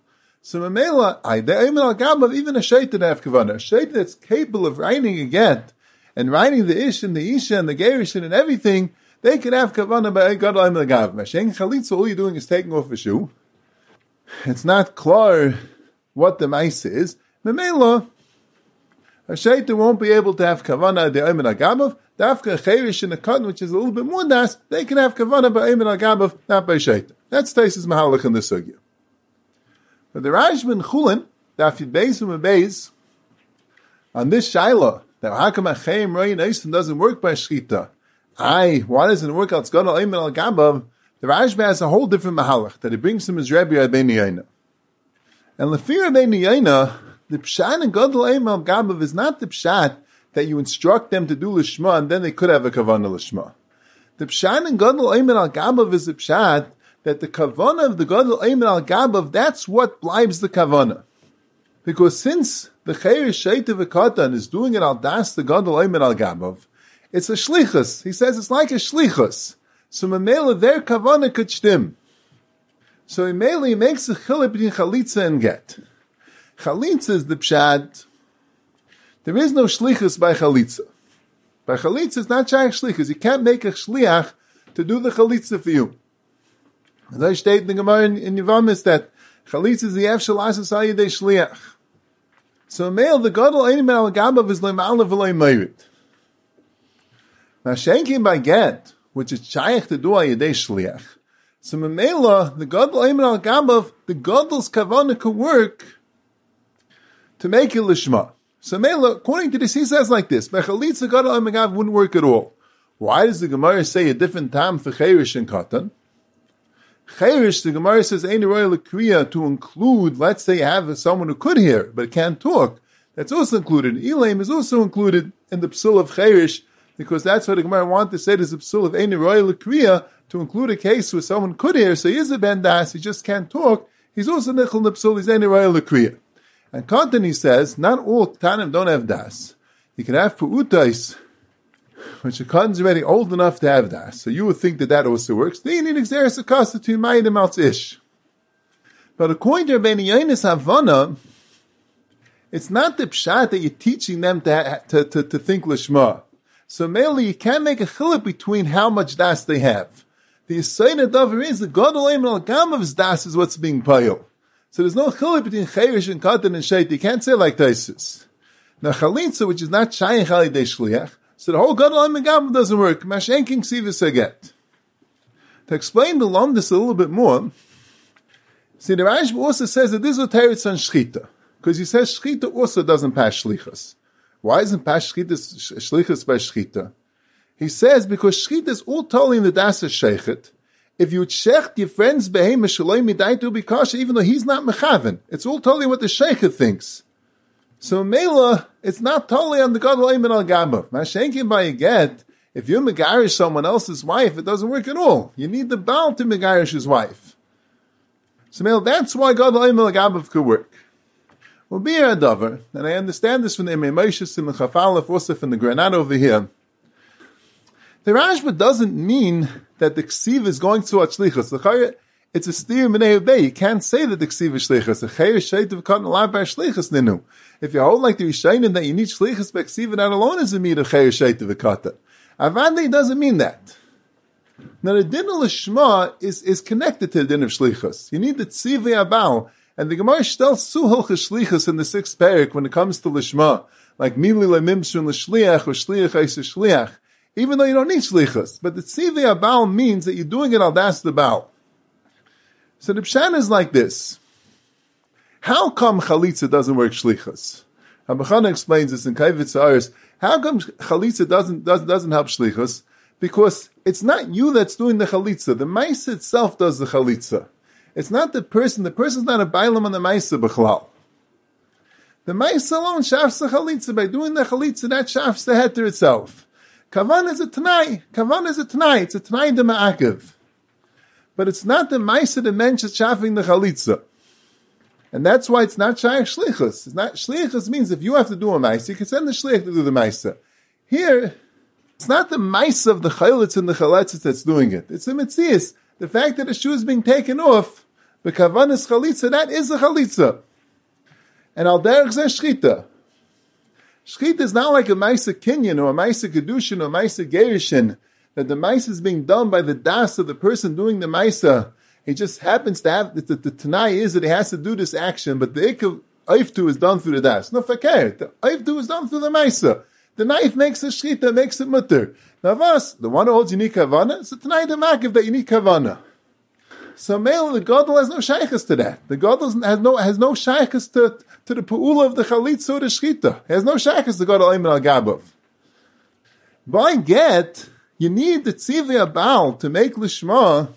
So Mamela, the even a shaitan have a shaitan that's capable of writing a get and writing the ish and the isha and the gerushin and everything. They can have kavanah by God al gabav. Mashen chalitza, all you're doing is taking off a shoe. It's not clear what the mice is. Mamela, a shaitan won't be able to have kavanah the Ayman Agabav. Dafka Cherish in the cotton, which is a little bit more das, they can have kavanah by Ayman Agabav, not by shaitan. That's Taisis Mahalik in the Sugya. But the Rashban Chulin, Daf Beis and Beis, on this Shaila, that how come Achayim Royin doesn't work by Shchita? Aye, why doesn't it work out? It's got Ayman Al Gabav. The Rashba has a whole different Mahalach, that he brings him as Rabbi Rabbeinu Yaina. And Lefir Rabbeinu Yaina, the pshat and gadol al gabav is not the pshat that you instruct them to do lishma and then they could have a kavanah lishma. The pshat and gadol al gabav is the pshat that the kavanah of the gadol al gabav that's what blibes the kavanah. Because since the chayir shaita v'katan is doing it al das the gadol al gabav, it's a shlichus. He says it's like a shlichus. So memela their kavanah could shtim. So Imeli makes a chilip between chalitza and get. Chalitza is the pshat. There is no shlichus by chalitza. By chalitza, it's not shaykh shlichus. You can't make a shliach to do the chalitza for you. I state in the Gemara in, in that chalitza is the efshel asas ayidei shliach. So male, the gadol einim al gabav is le'ma'ala v'lo'y merit. Now shenkin by get, which is shaykh to do ayidei shliach. So Mamela, the gadol einim al gabav, the gadol's kavanah could work to make it lishma. So Mela, according to this, he says like this: Mechalitza gadol emagav wouldn't work at all. Why does the Gemara say a different time for cherish and katan? Cherish, the Gemara says, ain't royal kriya to include. Let's say you have someone who could hear but can't talk. That's also included. Elaim is also included in the psul of cherish because that's what the Gemara wanted to say. There's a psul of ain't royal kriya to include a case where someone could hear, so he is a bendas, he just can't talk. He's also nichel psul. He's ain't royal kriya. And Kantan, he says, not all Tanim don't have das. You can have Pu'utais, the Kantan's already old enough to have das. So you would think that that also works. Then you need Xeris Akasa between Mayim Maltz Ish. But according to Rabbeinu Yonis Havana, it's not the pshat that you're teaching them to, to, to, to think Lishma. So mainly you can't make a chiluk between how much das they have. The Yisayna Dover is the God Al Gamav's das is what's being payil. So there's no chiluk between chayrish and katan and shayt. You can't say like Taisus. Now chalitza, which is not shayin chalidei shliach, so the whole gadol megam doesn't work. Mashenking sivis aget. To explain the lomdus a little bit more, see the Rashba also says that this is a teretz on shchita because he says shchita also doesn't pass shlichus. Why isn't pass shchita shlichus by shchita? He says because shchita is all totally in the das sheichet, if you check your friend's behemoth shalom be kosher, even though he's not mechaven. It's all totally what the sheikh thinks. So Mela, it's not totally on the God al Gamba. Mashenkin by a get, if you megarish someone else's wife, it doesn't work at all. You need the Baal to megarish his wife. So Mela, that's why God al Gamba could work. Well, be a dover, and I understand this from the Imam Moshe and the Chafalef, also from the Granada over here. The Rashba doesn't mean that the ksiv is going to watch shlichus. It's a steer minei bay. You can't say that the ksiv is shlichus. Ninu. If you hold like the Rishonim that you need shlichus by ksiv, that alone is a meat of chayyur sheit of cotton. Avadli doesn't mean that. Now the din of lishma is, is connected to the din of shlichus. You need the tziv abal. And the Gemara tells suhal shlichus in the sixth parak when it comes to lishma. Like mili lemimshun l'shliach or shliach shliach even though you don't need shlichus. But the tzivi abal means that you're doing it al das the baal. So the pshan is like this. How come chalitza doesn't work shlichus? Abachana explains this in Kovetz He'aros. How come chalitza doesn't, doesn't, doesn't help shlichus? Because it's not you that's doing the chalitza. The mice itself does the chalitza. It's not the person. The person's not a bailam on the mice b'chlal. The mice alone shafs the chalitza. By doing the chalitza, that shafs the heter itself. Kavan is a Tanai. Kavan is a Tanai. It's a Tanai de Ma'akiv. But it's not the Maisa that mentions shaffing the Chalitza. And that's why it's not shaykh shlichus. It's not shlichus means if you have to do a ma'isa, you can send the shlich to do the ma'isa. Here, it's not the ma'isa of the chalitz and the chaletzes that's doing it. It's the mitzias. The fact that the shoe is being taken off, the kavanas chalitza, that is a chalitza. And al derech zeh shchita. Shchita is not like a ma'isa kinyan or a ma'isa kedushin or a ma'isa gerishin, that the ma'isa is being done by the das of the person doing the ma'isa he just happens to have, the, the, Tanai is that he has to do this action, but the Ikkav Eiftu is done through the Das. No fakir. The Eiftu is done through the Maisa. The knife makes the Shchita, makes it mutter. Us, the one who holds unique it's the Tanai the Makiv that unique Havana. So male, the Godel has no shaykhs to that. The Godel has no, has no shaykhs to, to the Pu'ula of the Chalitza or the Shchita. He has no shaykhs to Godel Ayman al-Gabov. By get, you need the Tzivya Baal to make Lishma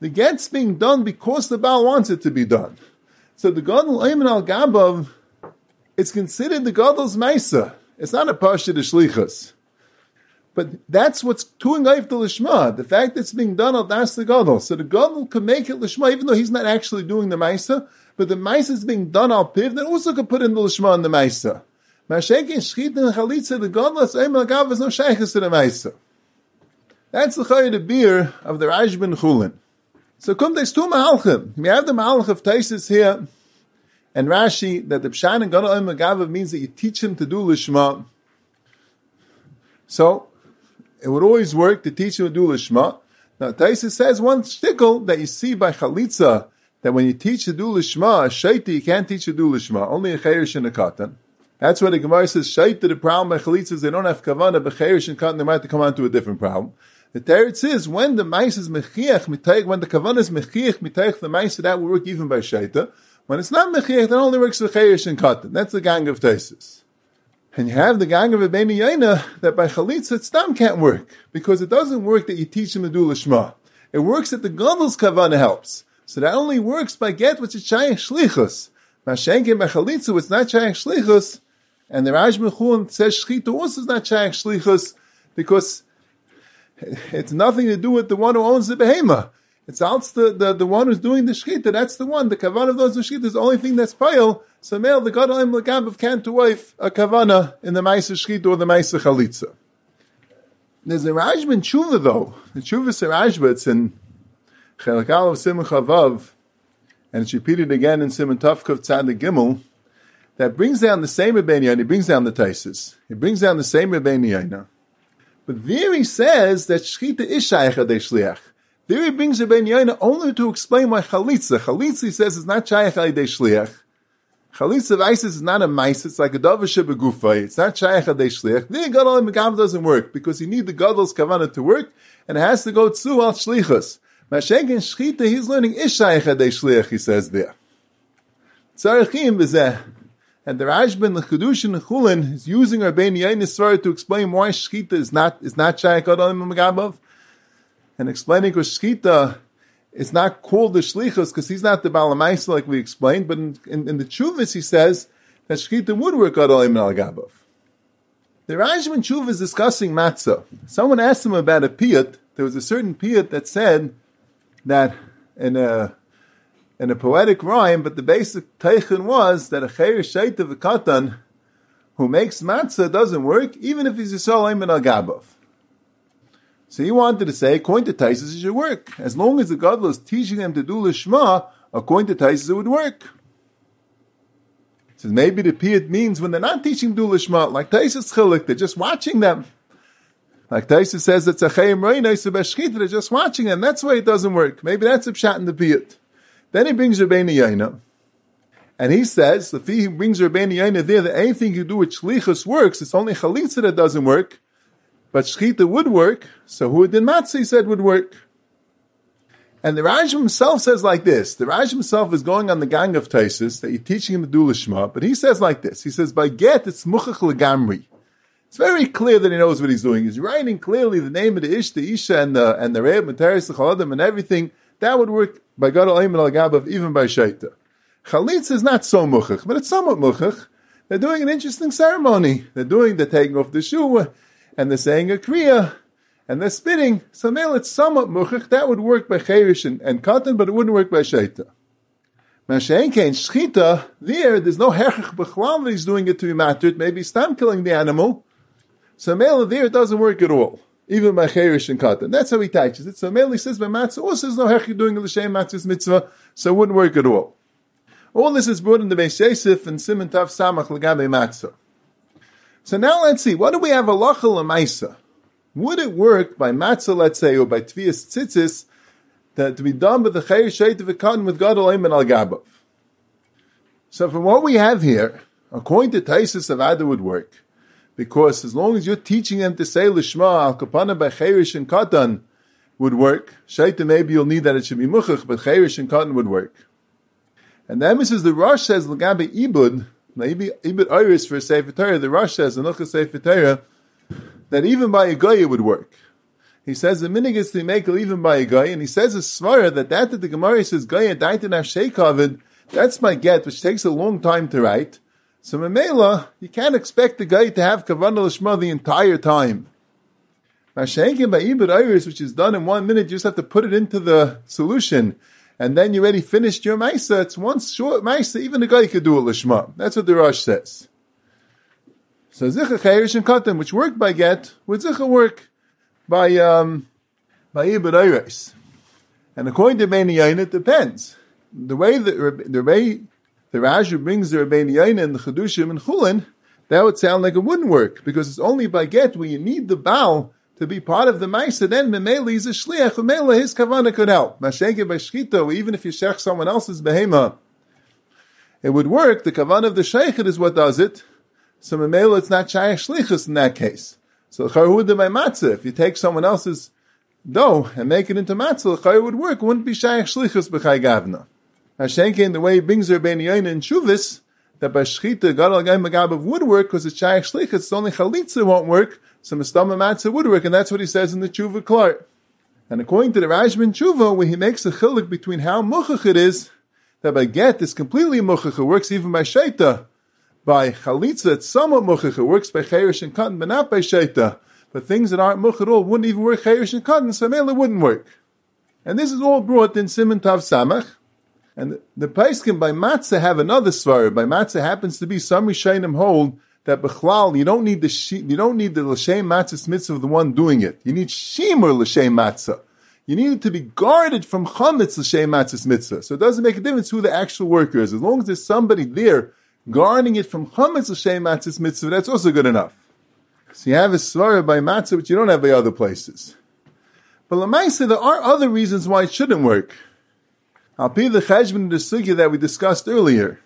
the get's being done because the Baal wants it to be done. So the Gadol Ayman al Gabav, it's considered the Gadol's Maisa. It's not a Pasha de Shlichas. But that's what's tuing oif the Lishma, the fact that it's being done Das the Gadol. So the Gadol can make it Lishma, even though he's not actually doing the Maisa, but the Maisa is being done al Piv, then also could put in the Lishma and the Maisa. Mashek and Shchit and Chalitza, the Gadol's Ayman al Gabav is no Sheikhs to the Maisa. That's the Chayyid beer of the Raj ben Chulin. So come there's two Mahalchim. We have the Mahalch of Taisis here, and Rashi, that the Pshan and Gadol Magavav means that you teach him to do Lishma. So, it would always work to teach him to do Lishma. Now, Taisis says one shtickle that you see by Chalitza, that when you teach to do Lishma, a Shaita, you can't teach to do Lishma, only a Chayrish and a Katan. That's why the Gemara says, Shaita, the problem by Chalitza is they don't have Kavana, but Chayrish and Katan, they might have to come on to a different problem. The teretz is when the mice is mechiach mitaych, when the kavan is mechiach mitaych the mice, that will work even by shaita. When it's not mechiach, that only works with chayish and katan. That's the gang of tesis. And you have the gang of Ibeni Yaina that by chalitza it stam can't work because it doesn't work that you teach him to do lishma. It works that the gadol's kavan helps. So that only works by get which is shayach shlichus. Mashenke by chalitza, it's not shayach shlichus. And the Raj Mechun says shchita also is not shayach shlichus because *laughs* it's nothing to do with the one who owns the behema. It's out the, the, the one who's doing the shkita. That's the one. The kavan of those shkita is the only thing that's pile. So male, the god legab of can to wife a kavana in the ma'aser shkita or the ma'aser chalitza. There's a Rajman tshuva though. The tshuva Rajba, it's in Chelakal of Simon Chavav, and it's repeated again in Simon Tavkov Tzadik Gimel, that brings down the same Rebbeinu, It brings down the Taisis. It brings down the same Rebbeinu but there he says that Shchita is Shaykh Shliach. There he brings Rabbein Yoina only to explain why Chalitza. Chalitza, he says, is not Shaykh Shliach. Chalitza of ISIS is not a mice, it's like a Dovah Gufa. It's not Shaykh Shliach. There Gadol Megav doesn't work, because you need the Gadol's Kavanah to work, and it has to go to al Shlichus. Mashenk and Shchita, he's learning is Shaykh Shliach, he says there. Tzarechim b'zeh. And the Chedushin, and Chulin is using Rabbeinu Yain to explain why Shechita is not, is not Shaykh Adam Magabav. And explaining because Shechita is not called the Shlichus because he's not the Balamaisa like we explained, but in, in, in the Chuvis he says that Shechita would work Adam Magabav. The Rashban Chuv is discussing matzah. Someone asked him about a piyut. There was a certain piyut that said that in a in a poetic rhyme, but the basic teichin was that a cheir shait of a katan who makes matzah doesn't work, even if he's Yisrael Ayman al Gabav. So he wanted to say, according to Taisus, it should work. As long as the God is teaching them to do Lishma, according to Taisus, it would work. So maybe the piyut means when they're not teaching do Lishma, like Taisus Chilik, they're just watching them. Like Taisus says, it's a chayim reina, they're just watching them. That's why it doesn't work. Maybe that's a pshat in the piyut. Then he brings Rabbeinu Yaina, and he says, the he brings Rabbeinu Yaina there, that anything you do with shlichus works, it's only chalitza that doesn't work, but shchita would work, so who did Matzah said would work. And the Raj himself says like this, the Raj himself is going on the gang of Taisis, that you're teaching him to do Lishma, but he says like this, he says, by get, it's muchach legamri. It's very clear that he knows what he's doing. He's writing clearly the name of the Ish, the Isha, and the, and the Reb, and Teres, the and everything, that would work by Gadol Ayman al Gabav, even by Shaita. Chalitz is not so muchach, but it's somewhat muchach. They're doing an interesting ceremony. They're doing the taking off the shoe, and they're saying a kriya, and they're spitting. So now it's somewhat muchach. That would work by Cherish and, and Katan, but it wouldn't work by Shaita. And Shchita, there, there's no herchach b'chlal that he's doing it to be mattered. Maybe he's time killing the animal. So Mela there, it doesn't work at all. Even by Cherish and Katan. That's how he teaches it. So mainly says by Matzah, also there's no herchach doing the L'Shem Matzah's mitzvah, so it wouldn't work at all. All this is brought in the Beis Yosef and Simon Tav Samach L'Gabe Matzah. So now let's see, what do we have a Lachal Would it work by Matzah, let's say, or by Tvias Tzitzis, that to be done with the Chayyar Sheit of Cotton with God Olim and Al Gabav. So from what we have here, according to Taisus of Ada would work, because as long as you're teaching them to say Lishma Al Kapana by Chayyar and Katan would work, Shaita maybe you'll need that it should be Muchach, but Chayyar and Katan would work. And the emphasis the Rosh says Lagabe Ibud, maybe Ibud Iris for Sefer Torah, the Rosh says, Anucha Sefer Torah, that even by a Goya would work. He says the minig is to make even by a guy, and he says a svara that that that the Gemara says guy died in Sheikhavid, that's my get, which takes a long time to write. So Mamela, you can't expect the guy to have kavanah lishma the entire time. Mashenkin by ibid iris, which is done in one minute, you just have to put it into the solution, and then you already finished your maisa. It's one short maisa, even the guy could do a lishma. That's what the Rosh says. So zicha chayrish and katan, which work by get, would zicha work by um, by Ibud Iris. And according to Yain, it depends. The way that the way the Rashi brings the Rabbeinu Yain and the Chedushim and Chulin, that would sound like it wouldn't work because it's only by get where you need the bow to be part of the Maisa. Then Memela is a shliach. Memela his kavana could help. Mashenge by shkita, even if you shech someone else's behema, it would work. The kavan of the sheikh is what does it. So Memela, it's not shaykh shlichus in that case. So charuda by matzah, if you take someone else's dough and make it into matzah, chayr would work. It wouldn't be shaykh shlichus b'chay gavna. Hashenke, the way he brings their beniyayna and shuvis, that by shchita, God al magabav would work because it's shaykh shlichus, it's only chalitza won't work, so mistama matzah would work, and that's what he says in the tshuva Clark. And according to the Rajman tshuva, where he makes a chilik between how muchach it is, that by get is completely muchach, it works even by shaita, by chalitza, it's somewhat muchach. It works by chayrish and cotton, but not by shaita. But things that aren't much at all wouldn't even work chayrish and cotton, so it wouldn't work. And this is all brought in Simon Tav Samach. And the, the Paiskim by Matzah have another svar. By Matzah happens to be some Rishayim hold that Bechlal, you don't need the you don't need the L'Shem Matzah mitzvah of the one doing it. You need Shimur L'Shem Matzah. You need it to be guarded from Chametz L'Shem Matzah mitzvah. So it doesn't make a difference who the actual worker is. As long as there's somebody there guarding it from chametz l'shem matzah mitzvah, that's also good enough. So you have a svara by matzah, but you don't have by other places. But Lamaisa, there are other reasons why it shouldn't work. I'll be the the sugya that we discussed earlier.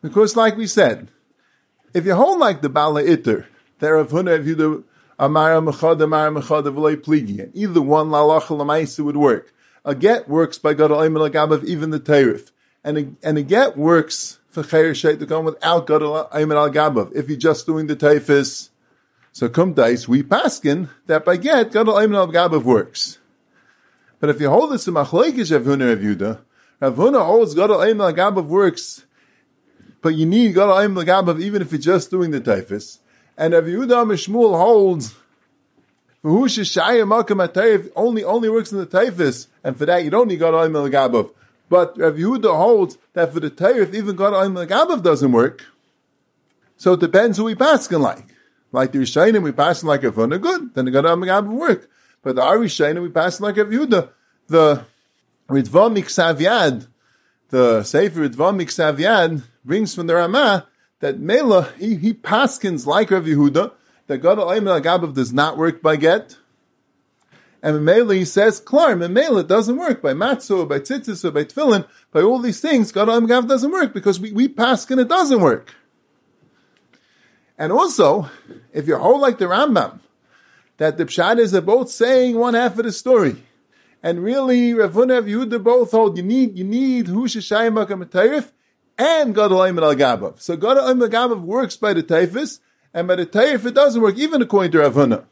Because like we said, if you hold like the Bala Itter, there of Huna, if you do Amara Mechad, Amara Mechad, V'lei Pligi, and either one Lalach Lamaisa would work. A get works by God al even the Tarif. And a, and a get works for Chayer to come without Gadol Ayman al Gabav. If you're just doing the Taifis, so come dice, we paskin that by get Gadol Ayman al Gabav works. But if you hold this in Machleikish Rav Huna Rav Yudah, Rav Huna holds Gadol al Gabav works, but you need Gadol al Gabav even if you're just doing the Taifis. And Rav Yehuda Mishmul holds who only only works in the Taifis, and for that you don't need Gadol Ayman al Gabav. But Rav Yehuda holds that for the Torah, even God on the Gabav doesn't work. So it depends who we pass like. Like the Rishayim, we pass like a Funa, good. Then the God on the Gabav work. But the Arishayim, we pass like Rav Yehuda. The Ritva Miksav the Sefer Ritva Miksav brings from the Ramah that Mela, he, he paskins like Rav Yehuda, that God al Gabav does not work by get. And Mamela he says, Klar, Mamela it doesn't work by Matzo, or by tzitzis or by tefillin, by all these things, God Gav doesn't work because we, we pass and it doesn't work. And also, if you hold like the Rambam, that the Pshat is both saying one half of the story, and really Rav Huna Yehuda both hold you need you need Hu Shashayim Makam and God al Gabav. So God al Gabav works by the Taifis, and by the Taif it doesn't work, even according to Rav Huna.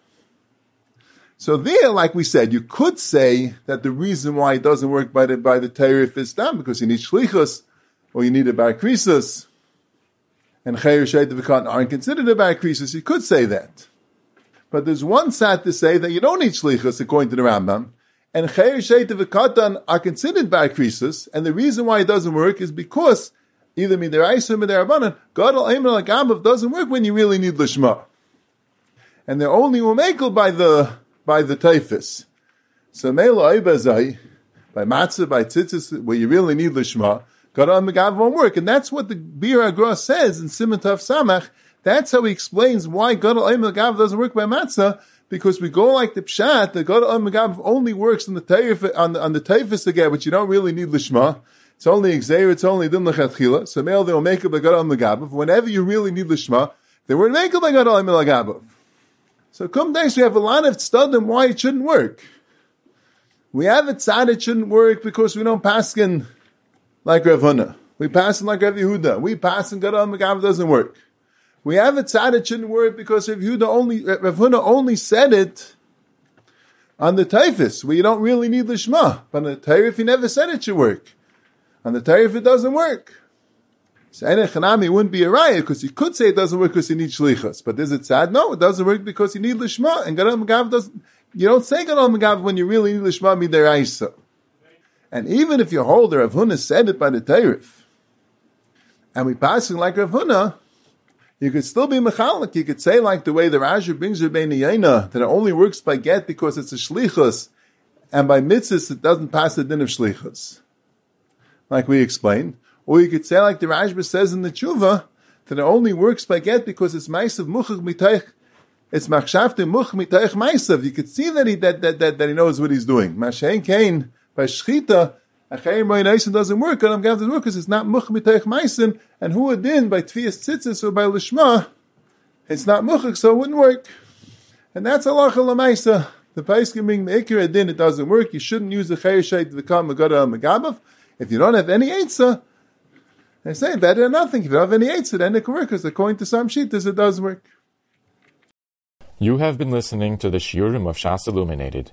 So there, like we said, you could say that the reason why it doesn't work by the by the Torah is done because you need shlichus or you need a barkrisus, and chayyur shaytavikan aren't considered a barkrisus. You could say that, but there's one side to say that you don't need shlichus according to the Rambam, and Chayer Sheitav Katan are considered bar krisus, and the reason why it doesn't work is because either me midiraisa or midirabanan, Gadol Eimer Agabav doesn't work when you really need Lishma. And they're only umekel by the, by the typhus. So Mela Oibazai, by matzah, by tzitzis, where you really need Lishma, Gadol Megav won't work. And that's what the Biur HaGra says in Simon Samach. That's how he explains why Gadol Eimer Agabav doesn't work by matzah, because we go like the pshat, the God al Megav only works on the taif, on the, on the again, but you don't really need lishma. It's only exer, it's only din lechatchila. So male they will make it by God al Megav. Whenever you really need lishma, they will make by God al Megav. So come days we have a lot of studim why it shouldn't work. We have it sad it shouldn't work because we don't pass in like Rav Huna. We pass in like Rav Yehuda. We pass in God al Megav doesn't work. We have it tzad, it shouldn't work because Rav Yehuda only, Rav Huna only said it on the typhus, where you don't really need the Shema. But on the Taif, he never said it should work. On the Taif, it doesn't work. So Enech Hanami wouldn't be a raya because you could say it doesn't work because you need shlichus. But is it sad? No, it doesn't work because you need lishma. And Gadol Magav doesn't, you don't say Gadol Magav when you really need lishma midiraisa. And even if you hold the Rav Huna said it by the Taif, and we pass it like Rav Huna, you could still be mechalik. You could say like the way the Raja brings Rabbeinu Yaina, that it only works by get because it's a shlichus, and by mitzvahs it doesn't pass the din of shlichus. Like we explained. Or you could say like the Rashba says in the tshuva, that it only works by get because it's ma'asav muchach mitaych, it's machshavte much mitaych ma'asav. You could see that he, that, that, that, that he knows what he's doing. Mashain kain, by shchita, Achayim by Naisen doesn't work, Adam Gav doesn't work because it's not Much Miteich Maisen, and who would then by Tvias Tzitzis or by Lishma, it's not Muchik, so it wouldn't work. And that's Allah Lamaisa. The Paiskim being Meikir Adin, it doesn't work. You shouldn't use the Chayashait to become Megada Megabav. If you don't have any Eitzah, they say better than nothing. If you don't have any Eitzah, then it can work, because according to some Shitas, it does work. You have been listening to the Shiurim of Shas Illuminated.